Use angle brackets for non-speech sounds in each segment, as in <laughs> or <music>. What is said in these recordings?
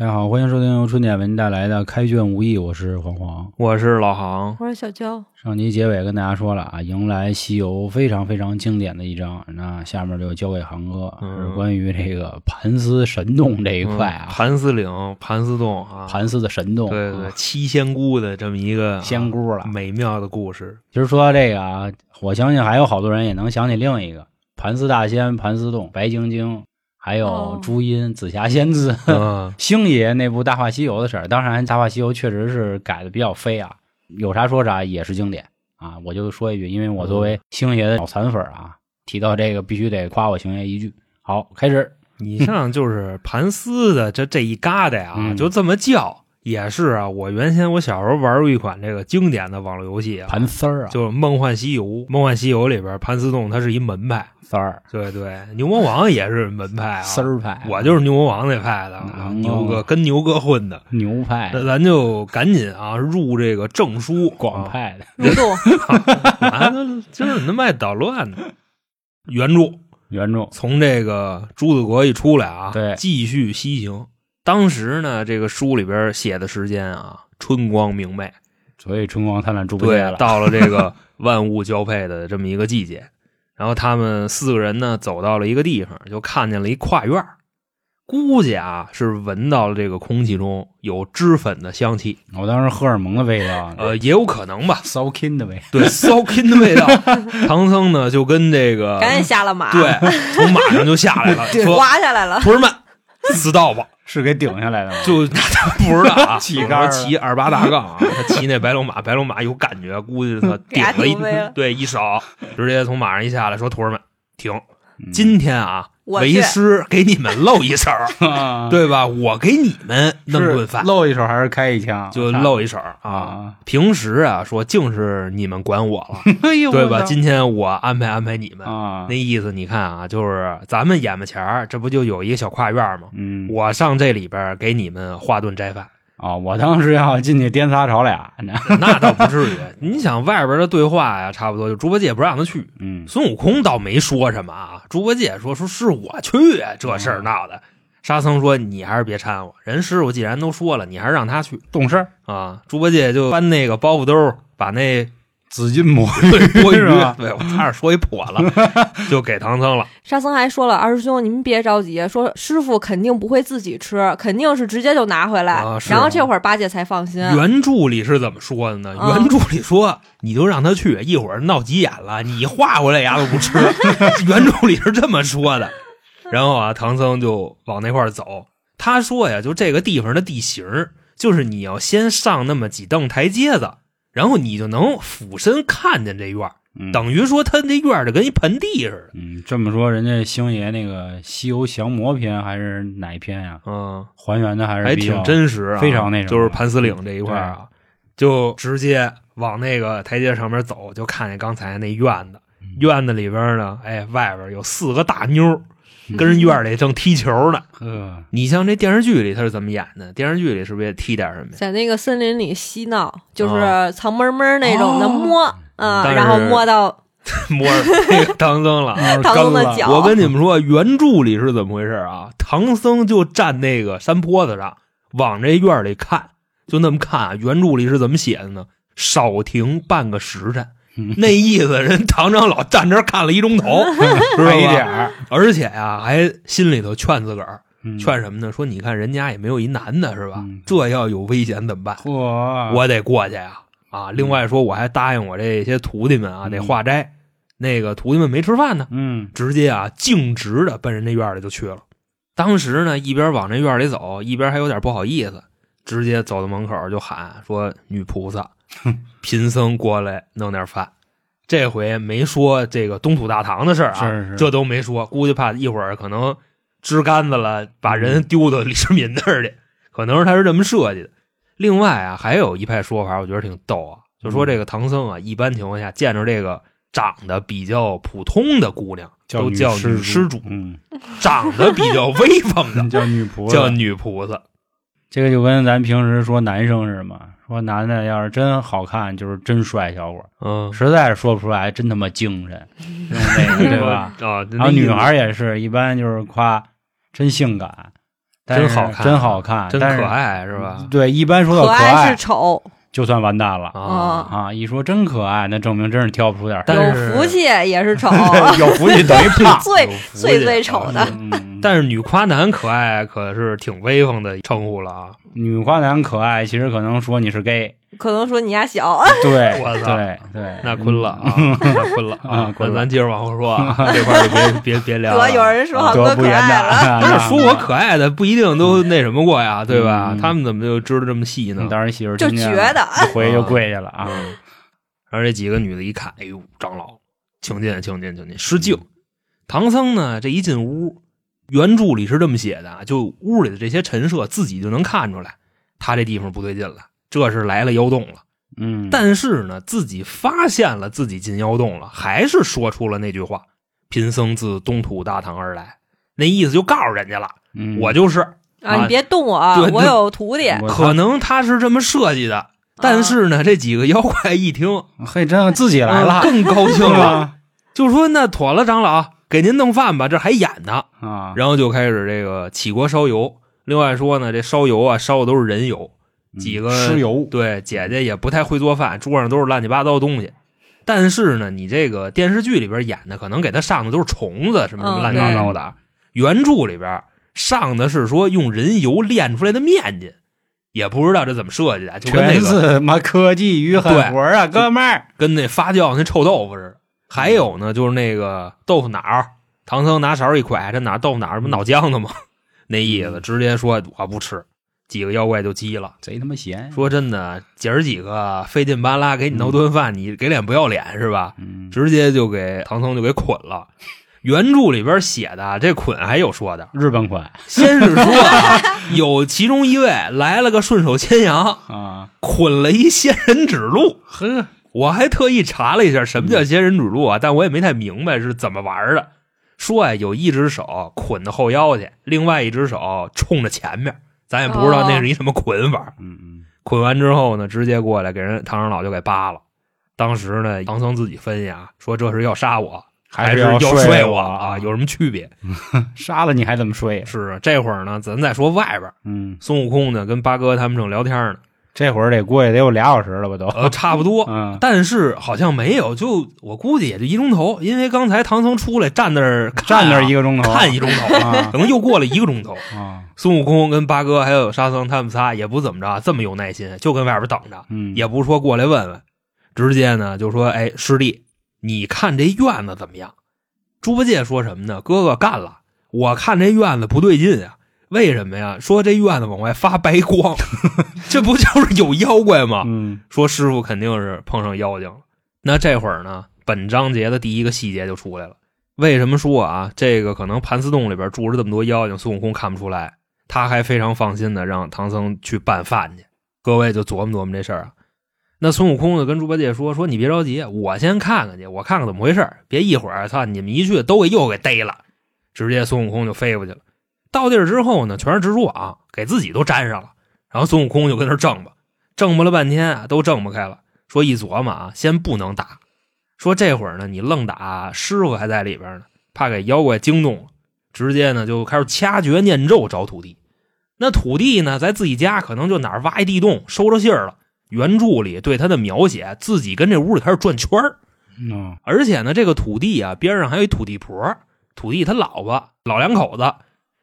大家好，欢迎收听由春点为您带来的《开卷无益》，我是黄黄。我是老航，我是小焦，上集结尾跟大家说了啊，迎来西游非常非常经典的一章，那下面就交给航哥，嗯。是关于这个盘丝神洞这一块啊，嗯盘丝岭、盘丝洞啊，盘丝的神洞，对对啊。七仙姑的这么一个啊仙姑了。美妙的故事。其实说到这个啊，我相信还有好多人也能想起另一个盘丝大仙、盘丝洞、白晶晶，还有哦朱茵、紫霞仙子。嗯，<laughs> 星爷那部《大话西游》的事儿，当然《大话西游》确实是改的比较飞啊，有啥说啥，也是经典啊。我就说一句，因为我作为星爷的脑残粉啊，提到这个必须得夸我星爷一句。好，开始。以上就是盘丝的这这一疙瘩呀，嗯就这么叫，也是啊。我原先我小时候玩过一款这个经典的网络游戏啊，盘丝儿啊，就是《梦幻西游》。《梦幻西游》里边盘丝洞它是一门派，丝儿对对，牛魔王也是门派啊。丝儿派，我就是牛魔王那派的，啊啊牛哥跟牛哥混的。牛派那咱就赶紧啊入这个证书，啊广派的入洞，啊，今儿你他妈爱捣乱呢！原著原著，从这个朱子国一出来啊，对继续西行。当时呢，这个书里边写的时间啊，春光明媚，所以春光灿烂猪八戒对，了。到了这个万物交配的这么一个季节。然后他们四个人呢，走到了一个地方，就看见了一跨院儿估计啊，是闻到了这个空气中有脂粉的香气，我当时荷尔蒙的味道，呃，也有可能吧，<laughs> 骚 king 的味道。对，骚 king 的味道。唐僧呢，就跟这个赶紧下了马，对，从马上就下来了，<laughs> 说滑下来了。徒儿们，知道吧？是给顶下来的吗？就 <laughs> 他不知道啊，<laughs> 骑杆儿骑二八大杠啊，他骑那白龙马，白龙马有感觉，估计他顶了一顶了对一手，直接从马上一下来，说徒儿们停，嗯今天啊，为我去师给你们露一手，啊，<laughs> 对吧？我给你们弄顿饭，露一手还是开一枪？就露一手啊。啊！平时啊，说净是你们管我了，<laughs> 对吧？今天我安排安排你们，啊，那意思你看啊，就是咱们眼巴前儿，这不就有一个小跨院吗？嗯，我上这里边给你们画顿斋饭，啊，我当时要进去颠仨炒俩，呢。<laughs> 那倒不至于。你想外边的对话呀，差不多就猪八戒不让他去，嗯，孙悟空倒没说什么啊。猪八戒说说是我去，这事儿闹的。沙僧说你还是别掺和，人师傅既然都说了，你还是让他去懂事，啊。猪八戒就翻那个包袱兜，把那紫金魔对钵盂 <laughs> 是吧，对我差点说一破了，就给唐僧了。沙僧还说了：“二师兄，您别着急，说师傅肯定不会自己吃，肯定是直接就拿回来。啊然后这会儿八戒才放心。原著里是怎么说的呢？啊原著里说，你就让他去，一会儿闹急眼了，你画回来牙都不吃。<laughs> 原著里是这么说的。然后啊，唐僧就往那块儿走。他说呀，就这个地方的地形，就是你要先上那么几蹬台阶子，然后你就能俯身看见这院儿，嗯。等于说他那院儿就跟一盆地似的。嗯，这么说，人家星爷那个《西游降魔篇》还是哪一篇呀？嗯，还原的还是还挺真实啊，非常那什么就是盘丝岭这一块儿啊，就直接往那个台阶上面走，就看见刚才那院子。嗯。院子里边呢，哎，外边有四个大妞跟人院里正踢球呢。呵，你像这电视剧里他是怎么演的？电视剧里是不是也踢点什么呀？在那个森林里嬉闹，就是哦藏闷闷那种的摸，嗯，但是然后摸到 <laughs> 摸着那个唐僧了。唐僧的脚。我跟你们说，原著里是怎么回事啊？唐僧就站那个山坡子上，往这院里看，就那么看啊。原著里是怎么写的呢？少停半个时辰，嗯 <laughs> 那意思人唐长老站这儿看了一钟头，知道快一点吧？而且呀、还心里头劝自个儿，嗯劝什么呢？说你看人家也没有一男的，是吧？嗯这要有危险怎么办？嚯，我得过去呀！啊，另外说我还答应我这些徒弟们啊，嗯得化斋。那个徒弟们没吃饭呢，嗯直接啊径直的奔人家院里就去了。当时呢，一边往这院里走，一边还有点不好意思，直接走到门口就喊说：“女菩萨，<laughs> 贫僧过来弄点饭。”这回没说这个东土大唐的事儿啊，是是这都没说，估计怕一会儿可能支杆子了，把人丢到李世民那儿去，<laughs> 可能是他是这么设计的。另外啊，还有一派说法，我觉得挺逗啊，就说这个唐僧啊，一般情况下见着这个长得比较普通的姑娘，都叫女施施主，嗯，长得比较威风的 <laughs> 叫女仆，叫女菩萨。这个就跟咱平时说男生似的嘛，说男的要是真好看，就是真帅小伙儿，嗯实在是说不出来，真他妈精神，<laughs> <laughs> 那个对吧？啊，然后女孩也是一般就是夸真性感，真好看真好看，真可。爱是吧？对，一般说到可爱是丑，就算完蛋了啊，啊！一说真可爱，那证明真是挑不出点儿有但是福气也是丑，<laughs> 有福气等于胖。最有福最最丑的。嗯，但是女夸男可爱可是挺威风的称呼了啊！女夸男可爱，其实可能说你是 gay。可能说你家小，对，<laughs> 我操对对，<laughs> 那坤了啊，那坤了啊坤了那咱接着往后说啊，<laughs> 这块儿就别别别聊了。得有人说浩得不言哥可爱的是说我可爱的不一定都那什么过呀，对吧？嗯他们怎么就知道这么细呢？当然媳妇儿就听见觉得一回就跪下了啊。嗯，然后这几个女的一看，哎呦，长老，请进，请进，请进，失敬。唐僧呢，这一进屋，原著里是这么写的啊，就屋里的这些陈设自己就能看出来，他这地方不对劲了，这是来了妖洞了。嗯，但是呢，自己发现了自己进妖洞了，还是说出了那句话：“贫僧自东土大唐而来。”那意思就告诉人家了，嗯我就是。啊，你别动我啊，我有徒弟。可能他是这么设计的，但是呢，这几个妖怪一听嘿，真自己来嗯了，更高兴了，<laughs> 就说：“那妥了，长老，给您弄饭吧，这还演呢。啊”，然后就开始这个起锅烧油。另外说呢，这烧油啊，烧的都是人油。几个嗯尸油，对，姐姐也不太会做饭，桌上都是乱七八糟的东西。但是呢，你这个电视剧里边演的，可能给他上的都是虫子什么什么嗯乱七八糟的。原著里边上的是说用人油炼出来的面筋，也不知道这怎么设计的，就跟那全个是妈科技与狠活啊，哥们儿。跟那发酵那臭豆腐似的。还有呢，就是那个豆腐脑儿，唐僧拿勺一蒯，这哪豆腐脑儿什么脑浆子吗？<laughs> 那意思直接说我不吃，几个妖怪就急了。贼他妈闲，说真的，姐儿几个费劲巴拉给你弄顿饭，你给脸不要脸是吧？嗯，直接就给唐僧就给捆了。原著里边写的这捆还有说的，日本捆先是说啊，<laughs> 有其中一位来了个顺手牵羊，啊，捆了一仙人指路。呵，我还特意查了一下什么叫仙人指路啊，但我也没太明白是怎么玩的。说呀，有一只手捆到后腰去，另外一只手冲着前面，咱也不知道那是一什么捆法。嗯嗯，捆完之后呢，直接过来给人唐长老就给扒了。当时呢，唐僧自己分析啊，说这是要杀我，还是要睡睡我啊？有什么区别？<laughs> 杀了你还怎么睡？是啊这会儿呢，咱再说外边，嗯，孙悟空呢跟八哥他们正聊天呢，这会儿得过去得有俩小时了吧都。呃，差不多。<laughs> 嗯，但是好像没有，就我估计也就一钟头，因为刚才唐僧出来站那儿站那儿一个钟头，看一钟头，啊可能又过了一个钟头。啊，孙悟空跟八哥还有沙僧他们仨也不怎么着，这么有耐心，就跟外边等着，嗯，也不说过来问问，直接呢就说：“哎，师弟，你看这院子怎么样？”猪八戒说什么呢？哥哥干了，我看这院子不对劲啊。为什么呀？说这院子往外发白光，<laughs> 这不就是有妖怪吗？嗯说师傅肯定是碰上妖精了。那这会儿呢，本章节的第一个细节就出来了。为什么说啊，这个可能盘丝洞里边住着这么多妖精，孙悟空看不出来，他还非常放心的让唐僧去办饭去。各位就琢磨琢磨这事儿啊。那孙悟空呢，跟猪八戒说：“说你别着急，我先看看去，我看看怎么回事儿别一会儿，操你们一去都给又给逮了。”直接孙悟空就飞过去了。到地儿之后呢，全是蜘蛛网，给自己都粘上了。然后孙悟空就跟那儿挣吧，挣吧了半天啊，都挣不开了。说一琢磨啊，先不能打。说这会儿呢，你愣打，师傅还在里边呢，怕给妖怪惊动了。直接呢就开始掐诀念咒找土地。那土地呢，在自己家可能就哪儿挖一地洞收着信儿了。原著里对他的描写，自己跟这屋里开始转圈儿嗯而且呢，这个土地啊边上还有一土地婆，土地他老婆老两口子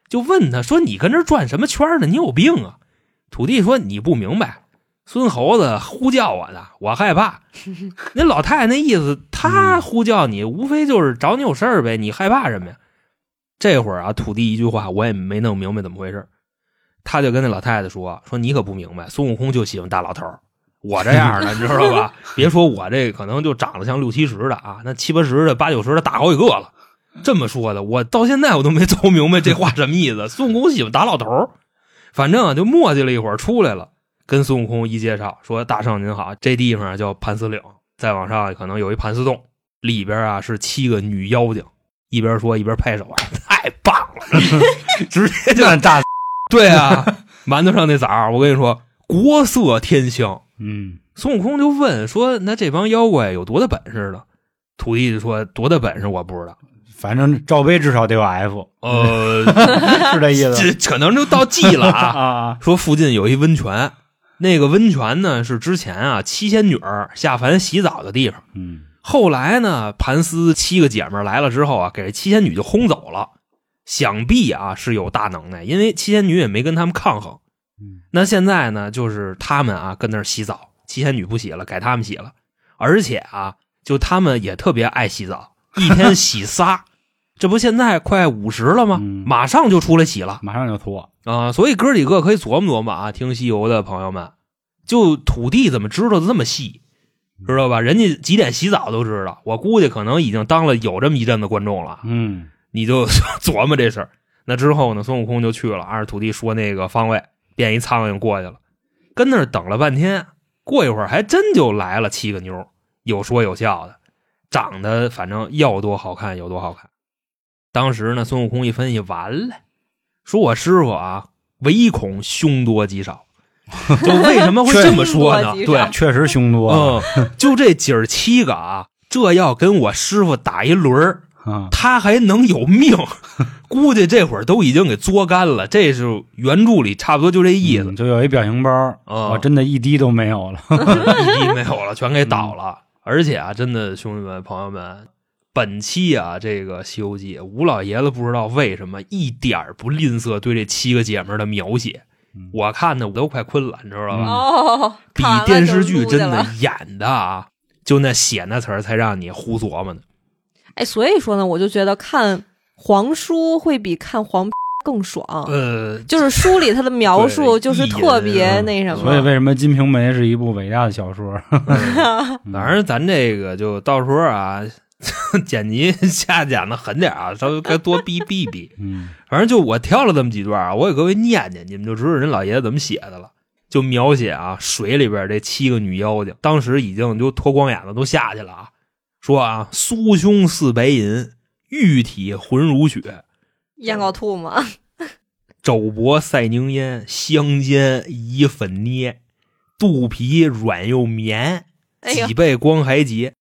就问他说：“你跟这转什么圈呢？你有病啊？”土地说：“你不明白，孙猴子呼叫我呢，我害怕。<laughs> 那老太太那意思，他呼叫你，无非就是找你有事儿呗，你害怕什么呀？”这会儿啊，土地一句话我也没弄明白怎么回事，他就跟那老太太说：“说你可不明白，孙悟空就喜欢大老头儿。”我这样的，你知道吧？<laughs> 别说我这可能就长得像六七十的啊，那七八十的、八九十的大好几个了。这么说的，我到现在我都没琢磨明白这话什么意思。孙悟空喜欢打老头儿，反正啊就磨叽了一会儿出来了，跟孙悟空一介绍说：“大圣您好，这地方啊叫盘丝岭，再往上可能有一盘丝洞，里边啊是七个女妖精。”一边说一边拍手啊，太棒了，<laughs> 直接就大，对啊，馒头上那枣儿，我跟你说，国色天香。嗯孙悟空就问说：“那这帮妖怪有多大本事呢？”土地就说：“多大本事我不知道，反正罩杯至少得有 F，呃，<laughs> 是这意思这可能就到 G 了啊。<laughs> 啊？说附近有一温泉，那个温泉呢是之前啊七仙女儿下凡洗澡的地方。嗯后来呢，盘丝七个姐们来了之后啊，给七仙女就轰走了。想必啊是有大能耐，因为七仙女也没跟他们抗衡。嗯那现在呢，就是他们啊跟那儿洗澡，七仙女不洗了，改他们洗了。而且啊，就他们也特别爱洗澡，一天洗仨。这不现在快五十了吗？嗯马上就出来洗了马上就脱，啊！所以哥几个可以琢磨琢磨啊，听西游的朋友们，就土地怎么知道的这么细，知道吧？人家几点洗澡都知道，我估计可能已经当了有这么一阵子观众了。嗯你就 <laughs> 琢磨这事儿。那之后呢，孙悟空就去了，按着土地说那个方位，变一苍蝇过去了，跟那儿等了半天。过一会儿还真就来了七个妞，有说有笑的，长得反正要多好看有多好看。当时呢，孙悟空一分析，完了，说我师傅啊，唯恐凶多吉少。<laughs> 就为什么会这么说呢对，确实凶多嗯，<laughs> 就这姐儿七个啊，这要跟我师傅打一轮儿，啊，他还能有命，<laughs> 估计这会儿都已经给作干了。这是原著里差不多就这意思嗯，就有一表情包，啊我真的一滴都没有了。一滴没有了，全给倒了。而且啊，真的兄弟们朋友们，本期啊这个《西游记》，吴老爷子不知道为什么一点不吝啬对这七个姐们的描写嗯，我看的我都快困了，你知道吧？哦，比电视剧真的演的啊，就那写那词儿才让你胡琢磨呢。哎，所以说呢，我就觉得看黄书会比看黄更爽。呃，就是书里他的描述就是特别那什么，所以为什么《金瓶梅》是一部伟大的小说？嗯反正咱这个就到时候啊，<laughs> 剪辑下剪的狠点啊，稍微该多逼逼逼。嗯反正就我挑了这么几段啊，我给各位念念，你们就知道人老爷子怎么写的了。就描写啊，水里边这七个女妖精，当时已经就脱光眼了都下去了啊。说啊，酥胸似白银，玉体浑如雪，咽高吐嘛。<laughs> 肘膊赛宁烟，香肩以粉捏，肚皮软又绵，脊背光还结，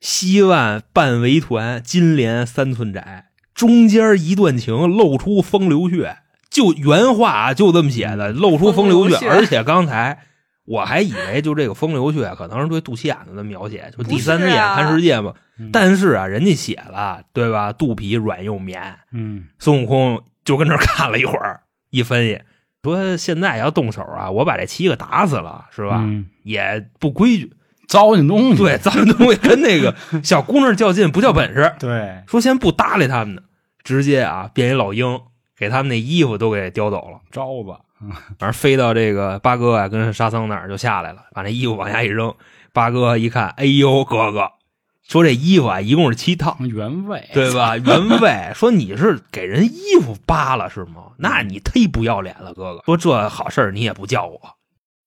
膝腕半围团，金莲三寸窄，中间一段情，露出风流血。就原话啊，就这么写的，露出风流血。风流血而且刚才我还以为就这个风流穴可能是对肚脐眼子的描写，就第三只眼看世界嘛。嗯但是啊，人家写了，对吧？肚皮软又绵，嗯孙悟空就跟这儿看了一会儿，一分析说：“现在要动手啊，我把这七个打死了，是吧？嗯也不规矩，糟践东西，对，糟践东西跟那个小姑娘较劲，不叫本事。对，说先不搭理他们呢，直接啊变一老鹰，给他们那衣服都给叼走了，招吧，反正飞到这个八哥啊跟沙僧那儿就下来了，把那衣服往下一扔。八哥一看，哎呦，哥哥，说这衣服啊一共是七套。”原味，对吧？<laughs> 原味说你是给人衣服扒了是吗？那你忒不要脸了，哥哥。说这好事儿你也不叫我。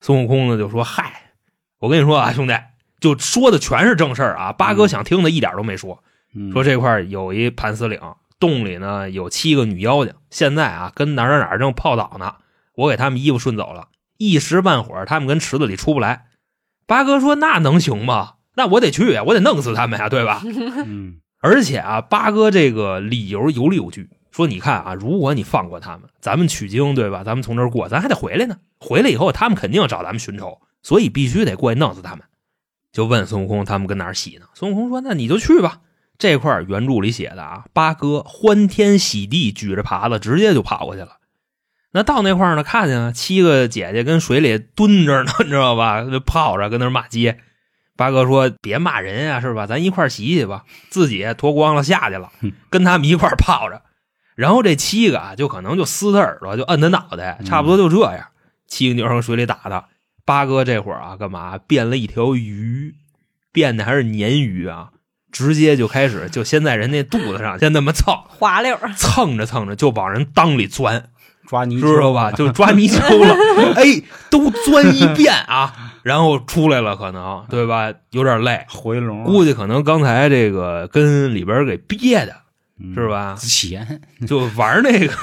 孙悟空呢就说：“嗨，我跟你说啊，兄弟，就说的全是正事儿啊。八哥想听的一点都没说。嗯说这块儿有一盘丝岭，洞里呢有七个女妖精，现在啊跟哪儿哪儿哪儿正泡澡呢。我给他们衣服顺走了，一时半会儿他们跟池子里出不来。八哥说：那能行吗？那我得去呀，我得弄死他们呀，对吧？<laughs> 嗯而且啊，八哥这个理由有理有据，说你看啊，如果你放过他们，咱们取经对吧？咱们从这儿过，咱还得回来呢。回来以后，他们肯定要找咱们寻仇，所以必须得过去弄死他们。就问孙悟空他们跟哪儿洗呢？孙悟空说：“那你就去吧。”这块原著里写的啊，八哥欢天喜地举着耙子直接就跑过去了。那到那块儿呢，看见啊七个姐姐跟水里蹲着呢，<laughs> 你知道吧？就泡着跟那儿骂街。八哥说：“别骂人啊、是吧？咱一块儿洗洗吧。”自己脱光了下去了嗯，跟他们一块儿泡着。然后这七个啊，就可能就撕他耳朵，就摁他脑袋，差不多就这样。七个妞儿往水里打他。八哥这会儿啊，干嘛变了一条鱼，变的还是鲶鱼啊，直接就开始就先在人那肚子上先那么蹭，滑溜儿，蹭着蹭着就往人裆里钻，抓泥知道吧？就抓泥鳅了，哎，都钻一遍啊，然后出来了，可能对吧？有点累，回笼，估计可能刚才这个跟里边给憋的，嗯是吧？咸。就玩那个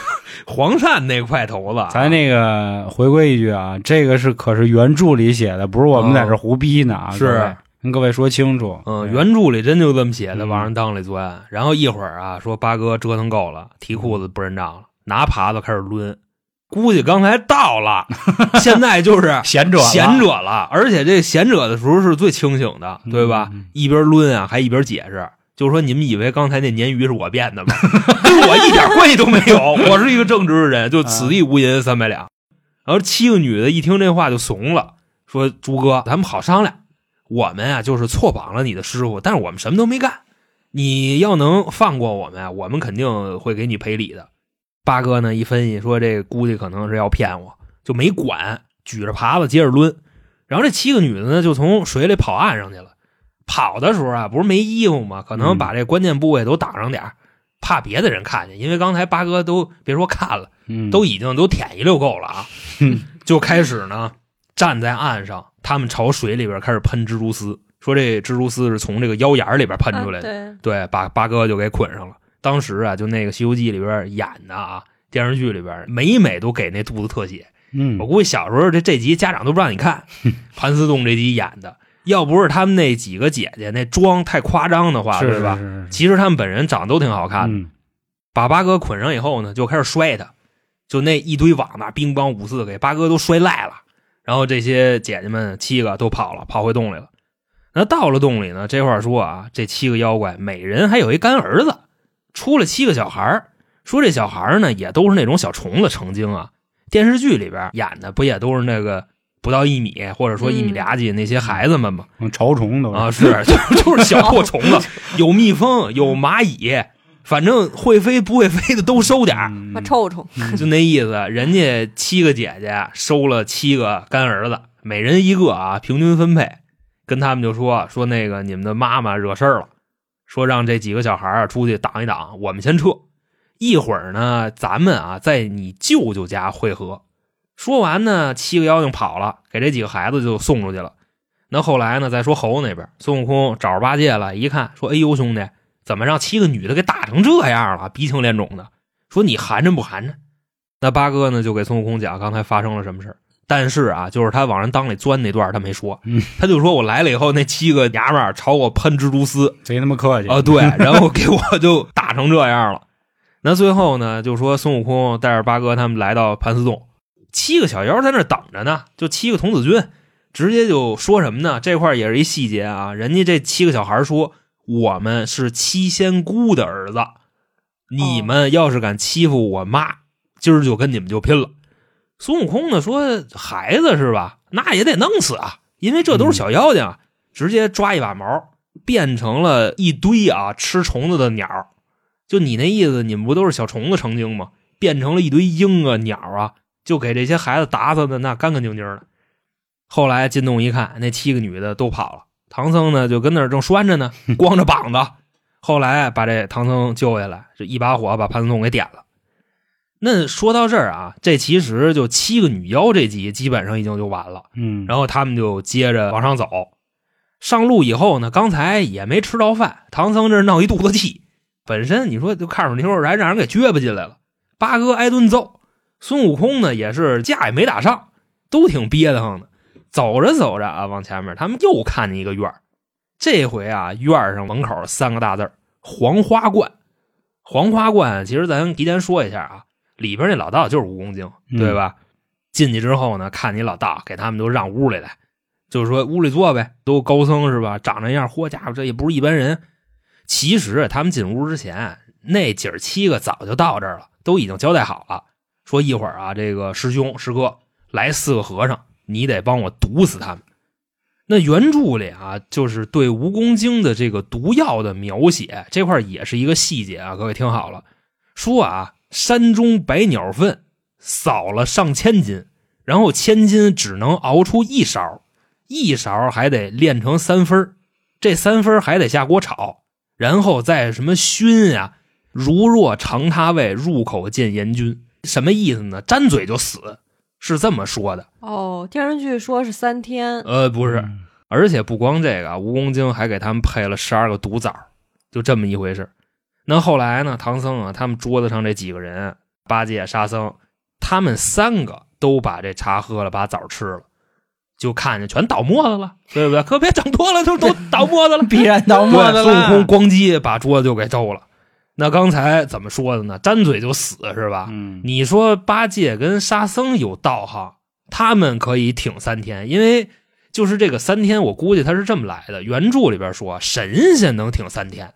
黄鳝那块头子，咱那个回归一句啊，这个是可是原著里写的，不是我们在这胡逼呢啊。是跟各位说清楚。嗯，原著里真就这么写的，嗯往人裆里钻。然后一会儿啊，说八哥折腾够了，提裤子不认账了，拿耙子开始抡。估计刚才到了，现在就是 <laughs> 贤者了贤者了，而且这贤者的时候是最清醒的，对吧？嗯嗯一边抡啊，还一边解释，就是说你们以为刚才那鲶鱼是我变的吗？<laughs> 跟我一点关系都没有，我是一个正直的人，就此地无银三百两。然后七个女的一听这话就怂了，说：“朱哥，咱们好商量，我们啊就是错绑了你的师傅，但是我们什么都没干。你要能放过我们，我们肯定会给你赔礼的。”八哥呢一分析说：“这估计可能是要骗我，就没管，举着耙子接着抡。然后这七个女的呢就从水里跑岸上去了。跑的时候啊，不是没衣服吗？可能把这关键部位都挡上点儿怕别的人看见。因为刚才八哥都别说看了。”嗯都已经都舔一溜够了啊嗯，就开始呢站在岸上，他们朝水里边开始喷蜘蛛丝，说这蜘蛛丝是从这个腰眼里边喷出来的，嗯对，把八哥就给捆上了。当时啊，就那个《西游记》里边演的啊，电视剧里边每每都给那肚子特写。嗯我估计小时候这这集家长都不让你看，<laughs> 盘丝洞这集演的，要不是他们那几个姐姐那妆太夸张的话，是对吧？其实他们本人长得都挺好看的。嗯把八哥捆上以后呢，就开始摔他，就那一堆网那乒乓五四给八哥都摔赖了。然后这些姐姐们七个都跑了，跑回洞里了。那到了洞里呢，这话说啊，这七个妖怪每人还有一干儿子，出了七个小孩儿说这小孩儿呢也都是那种小虫子成精啊。电视剧里边演的不也都是那个不到一米或者说一米俩几那些孩子们吗？嗯潮虫都啊，是就 <laughs> 就是小破虫子，<laughs> 有蜜蜂，有蚂蚁，反正会飞不会飞的都收点儿，臭虫，嗯就那意思。人家七个姐姐收了七个干儿子，每人一个啊，平均分配。跟他们就说说那个你们的妈妈惹事儿了，说让这几个小孩啊出去挡一挡，我们先撤。一会儿呢，咱们啊在你舅舅家会合。说完呢，七个妖精跑了，给这几个孩子就送出去了。那后来呢，再说猴子那边，孙悟空找着八戒了，一看说：“哎呦，兄弟，怎么让七个女的给打成这样了？鼻青脸肿的。”说你寒碜不寒碜？那八哥呢就给孙悟空讲刚才发生了什么事儿但是啊，就是他往人裆里钻那段他没说，嗯他就说我来了以后，那七个娘们儿朝我喷蜘蛛丝，贼他妈客气啊，对，然后给我就打成这样了。<laughs> 那最后呢，就说孙悟空带着八哥他们来到盘丝洞，七个小妖在那等着呢，就七个童子军，直接就说什么呢？这块也是一细节啊，人家这七个小孩说我们是七仙姑的儿子，你们要是敢欺负我妈，今儿就跟你们就拼了。孙悟空呢说孩子是吧？那也得弄死啊，因为这都是小妖精啊，直接抓一把毛，变成了一堆啊吃虫子的鸟。就你那意思，你们不都是小虫子成精吗？变成了一堆鹰啊鸟啊，就给这些孩子打扫的那干干净净的。后来进洞一看，那七个女的都跑了，唐僧呢就跟那儿正拴着呢，<laughs> 光着膀子。后来把这唐僧救下来，就一把火把盘丝洞给点了。那说到这儿啊，这其实就七个女妖这集基本上已经就完了。嗯，然后他们就接着往上走。上路以后呢，刚才也没吃到饭，唐僧这闹一肚子气。本身你说就看着牛肉，还让人给撅巴进来了。八哥挨顿揍，孙悟空呢也是架也没打上，都挺憋得慌的。走着走着啊，往前面他们又看见一个院儿这回啊，院儿上门口三个大字儿黄花观。黄花观其实咱提前说一下啊，里边那老道就是蜈蚣精，对吧？进去之后呢，看你老道，给他们都让屋里来，就是说屋里坐呗，都高僧是吧？长那样，嚯家伙，这也不是一般人。其实他们进屋之前，那姐儿七个早就到这儿了，都已经交代好了，说一会儿啊，这个师兄师哥来四个和尚，你得帮我毒死他们。那原著里啊，就是对蜈蚣精的这个毒药的描写，这块也是一个细节啊，各位听好了，说啊，山中百鸟粪扫了上千斤，然后千斤只能熬出一勺，一勺还得炼成三分这三分还得下锅炒，然后再什么熏呀、如若尝他味，入口见阎君，什么意思呢？沾嘴就死，是这么说的。哦，电视剧说是三天，呃，不是，嗯而且不光这个啊，蜈蚣精还给他们配了十二个毒枣，就这么一回事。那后来呢，唐僧啊，他们桌子上这几个人，八戒、沙僧，他们三个都把这茶喝了，把枣吃了。就看见全倒沫子了，对不对？可别整多了，都都倒沫子了。<laughs> 必然倒沫子，了。孙悟空咣叽把桌子就给揍了。那刚才怎么说的呢？沾嘴就死是吧？嗯，你说八戒跟沙僧有道行，他们可以挺三天，因为就是这个三天，我估计他是这么来的。原著里边说神仙能挺三天，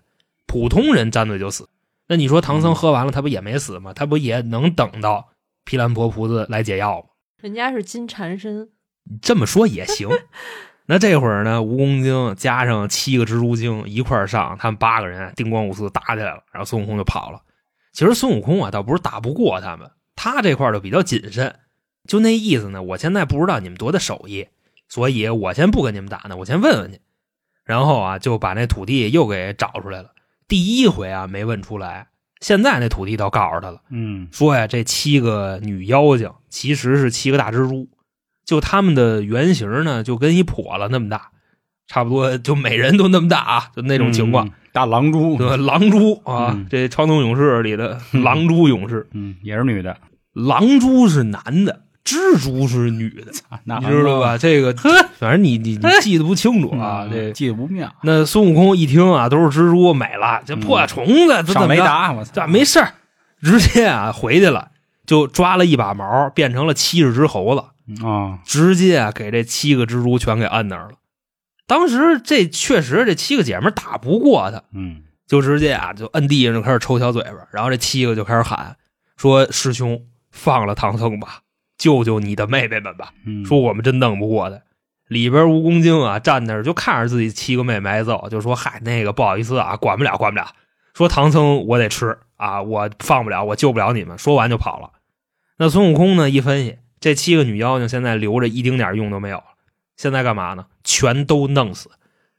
普通人沾嘴就死。那你说唐僧喝完了，他不也没死吗？他不也能等到毗蓝婆菩萨来解药吗？人家是金蝉身，这么说也行。<laughs> 那这会儿呢，蜈蚣精加上七个蜘蛛精一块儿上，他们八个人叮咣五四打起来了，然后孙悟空就跑了。其实孙悟空啊，倒不是打不过他们，他这块儿就比较谨慎，就那意思呢。我现在不知道你们多大手艺，所以我先不跟你们打呢，我先问问去。然后啊，就把那土地又给找出来了。第一回啊没问出来，现在那土地倒告诉他了。嗯。说呀，这七个女妖精其实是七个大蜘蛛，就他们的原型呢，就跟一笸了那么大，差不多就每人都那么大啊，就那种情况。嗯，大狼蛛，狼蛛啊，嗯。这超能勇士里的 <laughs> 狼蛛勇士，嗯，也是女的，狼蛛是男的，蜘蛛是女的，<laughs> 你知道吧？<laughs> 这个 <laughs> 反正你你你记得不清楚啊，嗯这。记得不妙，那孙悟空一听啊，都是蜘蛛美了，这破虫子，这怎么着？没打，我操，这没事儿，直接啊回去了，就抓了一把毛，变成了七十只猴子，啊，直接啊给这七个蜘蛛全给摁那儿了。当时这确实这七个姐们儿打不过他，嗯。就直接啊就摁地上就开始抽小嘴巴，然后这七个就开始喊说：“师兄，放了唐僧吧，救救你的妹妹们吧！”嗯，说我们真弄不过他。里边蜈蚣精啊站那儿就看着自己七个妹妹挨揍，就说：“嗨，那个不好意思啊，管不了，管不了。说唐僧我得吃啊，我放不了，我救不了你们。”说完就跑了。那孙悟空呢一分析，这七个女妖精现在留着一丁点用都没有了，现在干嘛呢？全都弄死，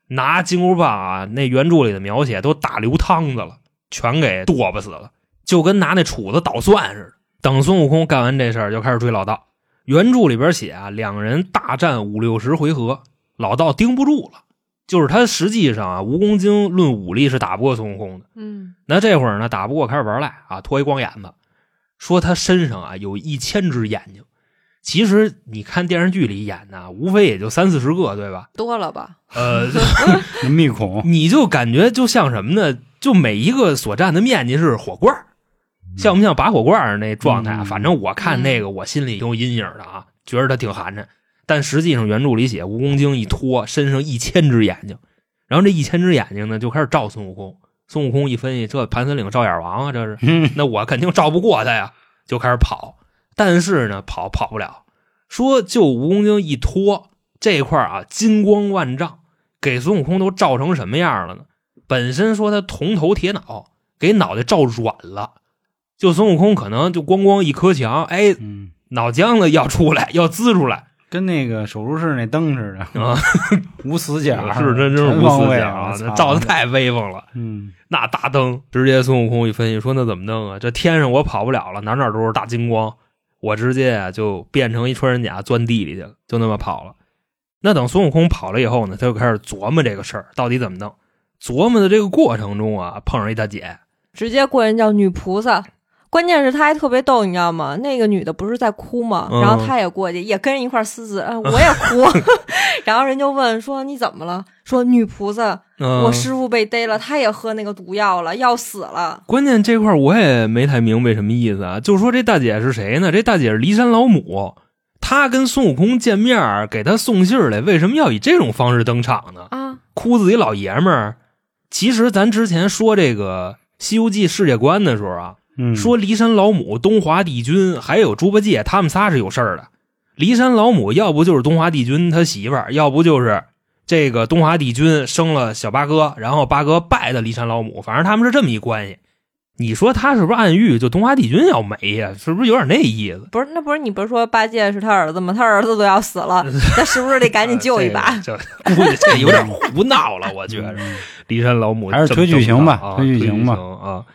拿金箍棒啊，那原著里的描写都打流汤子了，全给剁吧死了，就跟拿那杵子捣蒜似的。等孙悟空干完这事儿，就开始追老道。原著里边写啊，两人大战五六十回合，老道盯不住了。就是他实际上啊，蜈蚣精论武力是打不过孙悟空的。嗯，那这会儿呢，打不过开始玩赖啊，脱一光眼子，说他身上啊有一千只眼睛。其实你看电视剧里演的，无非也就三四十个，对吧？多了吧？呃，<laughs> 密孔，你就感觉就像什么呢？就每一个所占的面积是火罐儿像不像拔火罐儿那状态啊？嗯反正我看那个，我心里有阴影的啊，觉得他挺寒碜。但实际上原著里写，蜈蚣精一脱，身上一千只眼睛，然后这一千只眼睛呢就开始照孙悟空。孙悟空一分析，这盘丝岭照眼王啊，这是，嗯那我肯定照不过他呀，就开始跑。但是呢，跑跑不了。说就蜈蚣精一脱这块儿啊，金光万丈，给孙悟空都照成什么样了呢？本身说他铜头铁脑，给脑袋照软了。就孙悟空可能就咣咣一磕墙，哎，嗯，脑浆子要出来，要滋出来跟那个手术室那灯似的，啊！<laughs> 无死角，是真真是无死角啊，那照的太威风了。嗯那大灯，直接孙悟空一分析说：“那怎么弄啊？这天上我跑不了了，哪哪都是大金光，我直接啊就变成一穿山甲钻地里去了，就那么跑了。那等孙悟空跑了以后呢，他就开始琢磨这个事儿到底怎么弄。琢磨的这个过程中啊，碰上一大姐，直接过人叫女菩萨。关键是他还特别逗，你知道吗？那个女的不是在哭吗？嗯然后他也过去，也跟人一块儿撕字，嗯，我也哭。<laughs> <laughs> 然后人就问说你怎么了？说女菩萨，嗯、我师傅被逮了，他也喝那个毒药了，要死了。关键这块儿我也没太明白什么意思啊。就说这大姐是谁呢？这大姐是骊山老母，她跟孙悟空见面儿，给他送信儿来，为什么要以这种方式登场呢？啊，哭自己老爷们儿。其实咱之前说这个《西游记》世界观的时候啊，嗯，说骊山老母、东华帝君还有猪八戒，他们仨是有事儿的。骊山老母要不就是东华帝君他媳妇儿，要不就是这个东华帝君生了小八哥，然后八哥拜的骊山老母，反正他们是这么一关系。你说他是不是暗喻就东华帝君要没呀？是不是有点那意思？不是，那不是你不是说八戒是他儿子吗？他儿子都要死了，<laughs> 那是不是得赶紧救一把？<laughs> 这这估计这有点胡闹了，我觉着。嗯骊山老母还是推剧情吧啊推剧情吧啊，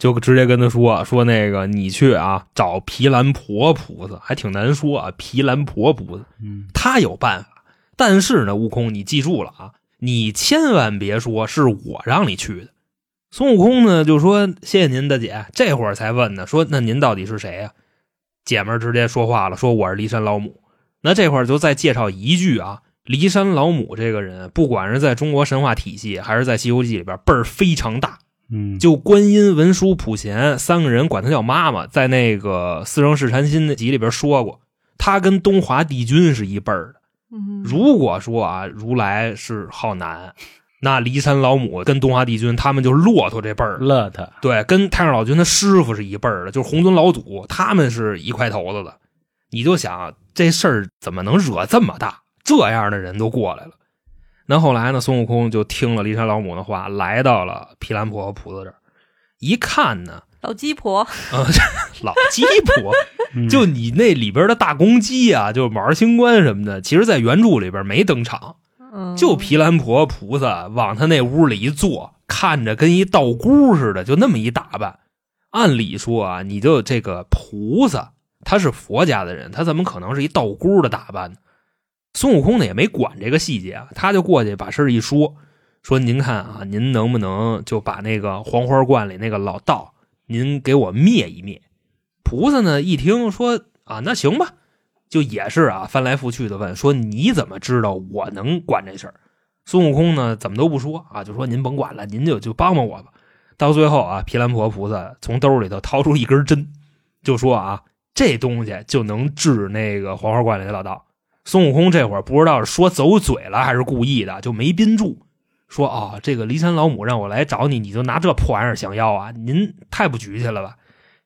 就直接跟他说说那个你去啊找毗蓝婆菩萨，还挺难说啊，毗蓝婆菩萨嗯他有办法，但是呢，悟空你记住了啊，你千万别说是我让你去的。孙悟空呢就说谢谢您大姐，这会儿才问呢，说那您到底是谁呀、姐们儿直接说话了，说我是骊山老母。那这块儿就再介绍一句啊，骊山老母这个人，不管是在中国神话体系，还是在《西游记》里边，辈儿非常大。嗯，就观音、文殊、普贤三个人管她叫妈妈，在那个《四圣试禅心》那集里边说过，她跟东华帝君是一辈儿的。嗯如果说啊，如来是浩南，那骊山老母跟东华帝君他们就是骆驼这辈儿骆驼，对，跟太上老君的师傅是一辈儿的，就是红尊老祖，他们是一块头子的。你就想这事儿怎么能惹这么大？这样的人都过来了。那后来呢，孙悟空就听了骊山老母的话，来到了毗蓝婆和菩萨这儿，一看呢，老鸡婆，<laughs> 呃，老鸡婆，嗯就你那里边的大公鸡啊，就是卯儿星官什么的，其实在原著里边没登场，嗯，就毗蓝婆菩萨往他那屋里一坐，看着跟一道姑似的，就那么一打扮。按理说啊，你就这个菩萨，他是佛家的人，他怎么可能是一道姑的打扮呢？孙悟空呢也没管这个细节啊，他就过去把事一说，说您看啊，您能不能就把那个黄花观里那个老道，您给我灭一灭？菩萨呢一听说啊，那行吧，就也是啊，翻来覆去的问说你怎么知道我能管这事儿？孙悟空呢怎么都不说啊，就说您甭管了，您就就帮帮我吧。到最后啊，毗蓝婆菩萨从兜里头掏出一根针，就说啊，这东西就能治那个黄花观里的老道。孙悟空这会儿不知道是说走嘴了还是故意的，就没憋住，说啊、这个骊山老母让我来找你，你就拿这破玩意儿想要啊？您太不局气了吧？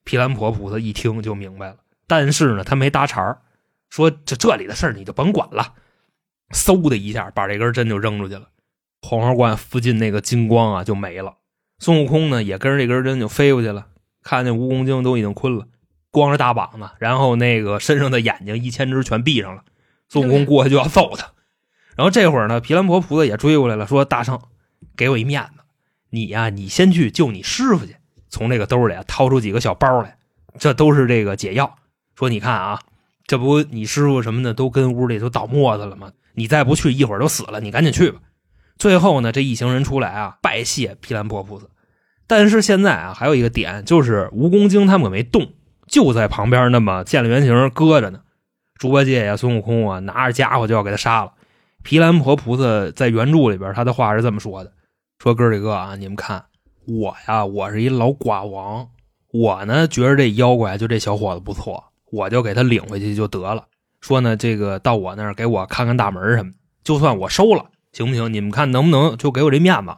毗蓝婆菩萨一听就明白了，但是呢，他没搭茬，说这这里的事儿你就甭管了，嗖的一下把这根针就扔出去了，黄花观附近那个金光啊就没了。孙悟空呢也跟着这根针就飞过去了，看见蜈蚣精都已经困了，光着大膀子，然后那个身上的眼睛一千只全闭上了。孙悟空过去就要揍他，然后这会儿呢，毗蓝婆菩萨也追过来了，说：“大圣，给我一面子，你呀、你先去救你师傅去。”从这个兜里啊掏出几个小包来，这都是这个解药。说你看啊，这不你师傅什么的都跟屋里都倒沫子了吗？你再不去，一会儿都死了，你赶紧去吧。最后呢，这一行人出来啊，拜谢毗蓝婆菩萨。但是现在啊，还有一个点，就是蜈蚣精他们可没动，就在旁边那么建了原形搁着呢。猪八戒呀、孙悟空啊，拿着家伙就要给他杀了。毗蓝婆菩萨在原著里边，他的话是这么说的：说哥几个啊，你们看我呀，我是一老寡王，我呢觉得这妖怪就这小伙子不错，我就给他领回去就得了。说呢，这个到我那儿给我看看大门什么，就算我收了，行不行？你们看能不能就给我这面子？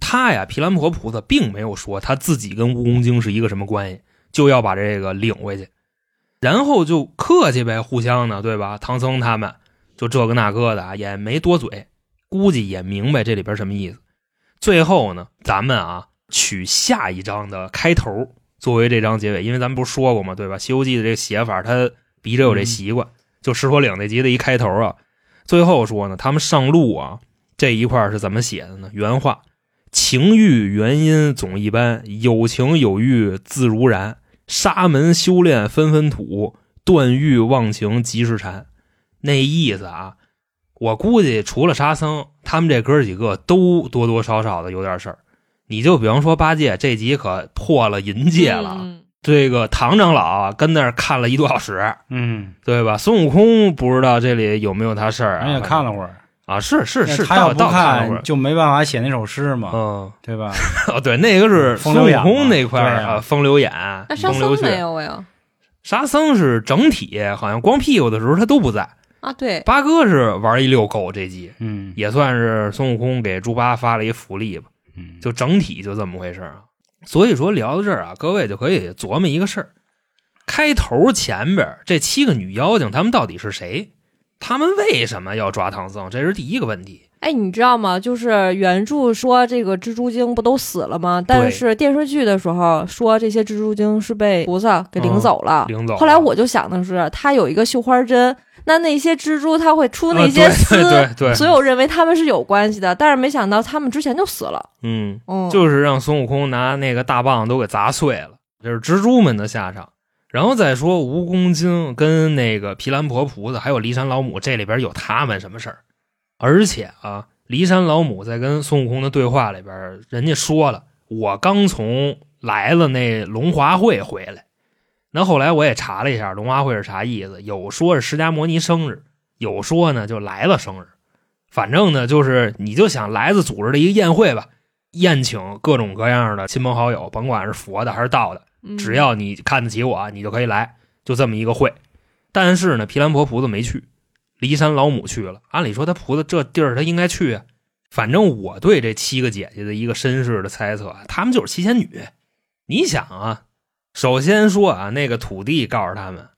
他呀，毗蓝婆菩萨并没有说他自己跟蜈蚣精是一个什么关系，就要把这个领回去，然后就客气呗，互相呢，对吧？唐僧他们就这个那个的啊，也没多嘴，估计也明白这里边什么意思。最后呢，咱们啊取下一章的开头作为这章结尾，因为咱们不是说过吗？对吧？《西游记》的这个写法，他笔者有这习惯，就石头岭那集的一开头啊，最后说呢，他们上路啊这一块是怎么写的呢？原话：情欲原因总一般，有情有欲自如然。沙门修炼纷纷土，断欲忘情即是禅。那意思啊，我估计除了沙僧，他们这哥几个都多多少少的有点事儿。你就比方说八戒这集可破了银戒了，嗯这个唐长老啊跟那儿看了一多小时，嗯，对吧？孙悟空不知道这里有没有他事儿啊？人也看了会儿，啊，是是是，他要不看就没办法写那首诗嘛，嗯，对吧？哦，对，那个是孙悟空那块儿啊啊，风流眼，那沙风流僧没穴。有呀？沙僧是整体好像光屁股的时候他都不在，啊，对，八哥是玩一溜狗这集，嗯也算是孙悟空给猪八发了一福利吧，嗯，就整体就这么回事儿啊。所以说聊到这儿啊，各位就可以琢磨一个事儿：开头前边这七个女妖精，她们到底是谁？她们为什么要抓唐僧？这是第一个问题。哎，你知道吗？就是原著说这个蜘蛛精不都死了吗？但是电视剧的时候说这些蜘蛛精是被菩萨给领走了。领走了。后来我就想的是，他有一个绣花针，那那些蜘蛛它会出那些 <laughs> 对对对，所以我认为他们是有关系的。但是没想到他们之前就死了。嗯，嗯，就是让孙悟空拿那个大棒都给砸碎了，这是蜘蛛们的下场。然后再说蜈蚣精跟那个毗蓝婆菩萨还有骊山老母，这里边有他们什么事儿？而且啊，骊山老母在跟孙悟空的对话里边，人家说了，我刚从来了那龙华会回来，那后来我也查了一下，龙华会是啥意思？有说是释迦摩尼生日，有说呢就来了生日。反正呢，就是你就想来自组织的一个宴会吧，宴请各种各样的亲朋好友，甭管是佛的还是道的，只要你看得起我，你就可以来，就这么一个会。但是呢，毗蓝婆菩萨没去，骊山老母去了。按理说他菩萨这地儿他应该去啊。反正我对这七个姐姐的一个身世的猜测，她们就是七仙女。你想啊，首先说啊，那个土地告诉他们，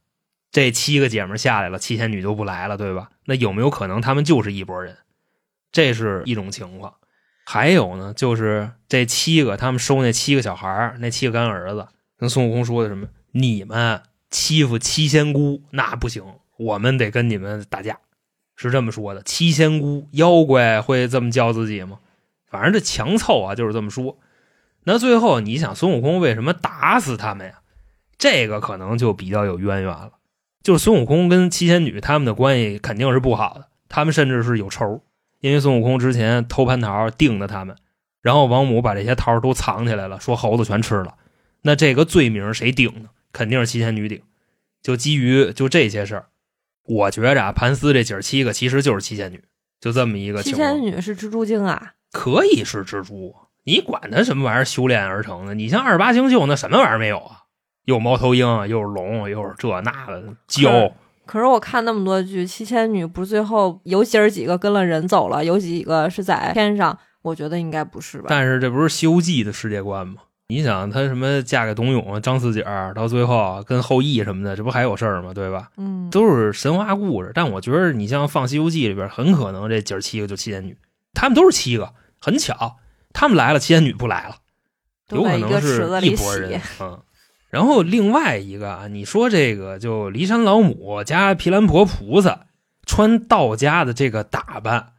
这七个姐们下来了，七仙女就不来了，对吧？那有没有可能他们就是一拨人？这是一种情况。还有呢，就是这七个他们收那七个小孩，那七个干儿子，跟孙悟空说的什么？你们欺负七仙姑那不行，我们得跟你们打架，是这么说的。七仙姑妖怪会这么叫自己吗？反正这强凑啊，就是这么说。那最后你想，孙悟空为什么打死他们呀？这个可能就比较有渊源了。就是孙悟空跟七仙女他们的关系肯定是不好的，他们甚至是有仇，因为孙悟空之前偷蟠桃定的他们，然后王母把这些桃都藏起来了，说猴子全吃了。那这个罪名谁顶呢？肯定是七仙女顶。就基于就这些事儿，我觉着啊，盘丝这姐儿七个其实就是七仙女，就这么一个七情况。仙女是蜘蛛精啊，可以是蜘蛛，你管它什么玩意儿修炼而成的？你像二八星宿那什么玩意儿没有啊？又猫头鹰，又是龙，又是这那的蛟，可是我看那么多剧，七仙女不是最后有姐儿几个跟了人走了，有几个是在天上？我觉得应该不是吧？但是这不是《西游记》的世界观吗？你想，他什么嫁给董永、张四姐儿，到最后跟后羿什么的，这不还有事儿吗？对吧？嗯，都是神话故事。但我觉得你像放《西游记》里边，很可能这姐儿七个就七仙女，他们都是七个，很巧，他们来了，七仙女不来了。有可能是一拨人洗。嗯。然后另外一个啊，你说这个就骊山老母加毗蓝婆菩萨穿道家的这个打扮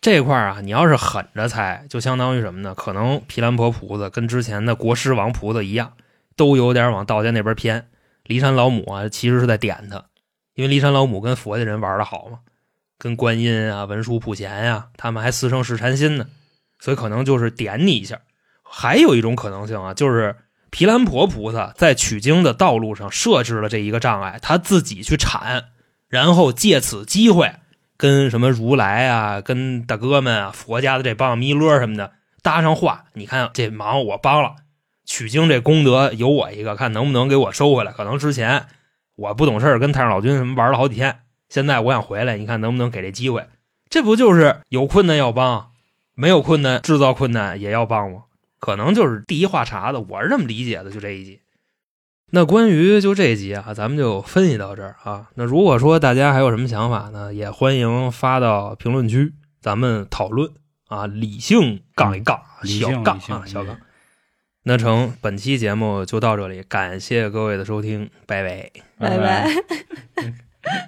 这块儿啊，你要是狠着猜，就相当于什么呢？可能毗蓝婆菩萨跟之前的国师王菩萨一样，都有点往道家那边偏。骊山老母啊，其实是在点他，因为骊山老母跟佛家人玩的好嘛，跟观音啊、文殊、普贤呀、他们还四圣试禅心呢，所以可能就是点你一下。还有一种可能性啊，就是毗蓝婆菩萨在取经的道路上设置了这一个障碍，他自己去铲，然后借此机会跟什么如来啊、跟大哥们啊、佛家的这帮弥勒什么的搭上话。你看这忙我帮了，取经这功德有我一个，看能不能给我收回来。可能之前我不懂事，跟太上老君什么玩了好几天，现在我想回来，你看能不能给这机会？这不就是有困难要帮，没有困难制造困难也要帮吗？可能就是第一话茬子，我是这么理解的，就这一集。那关于就这一集啊，咱们就分析到这儿啊。那如果说大家还有什么想法呢，也欢迎发到评论区，咱们讨论啊，理性杠一杠，理小杠啊，小杠。那成，本期节目就到这里，感谢各位的收听，拜拜。拜拜拜。<laughs>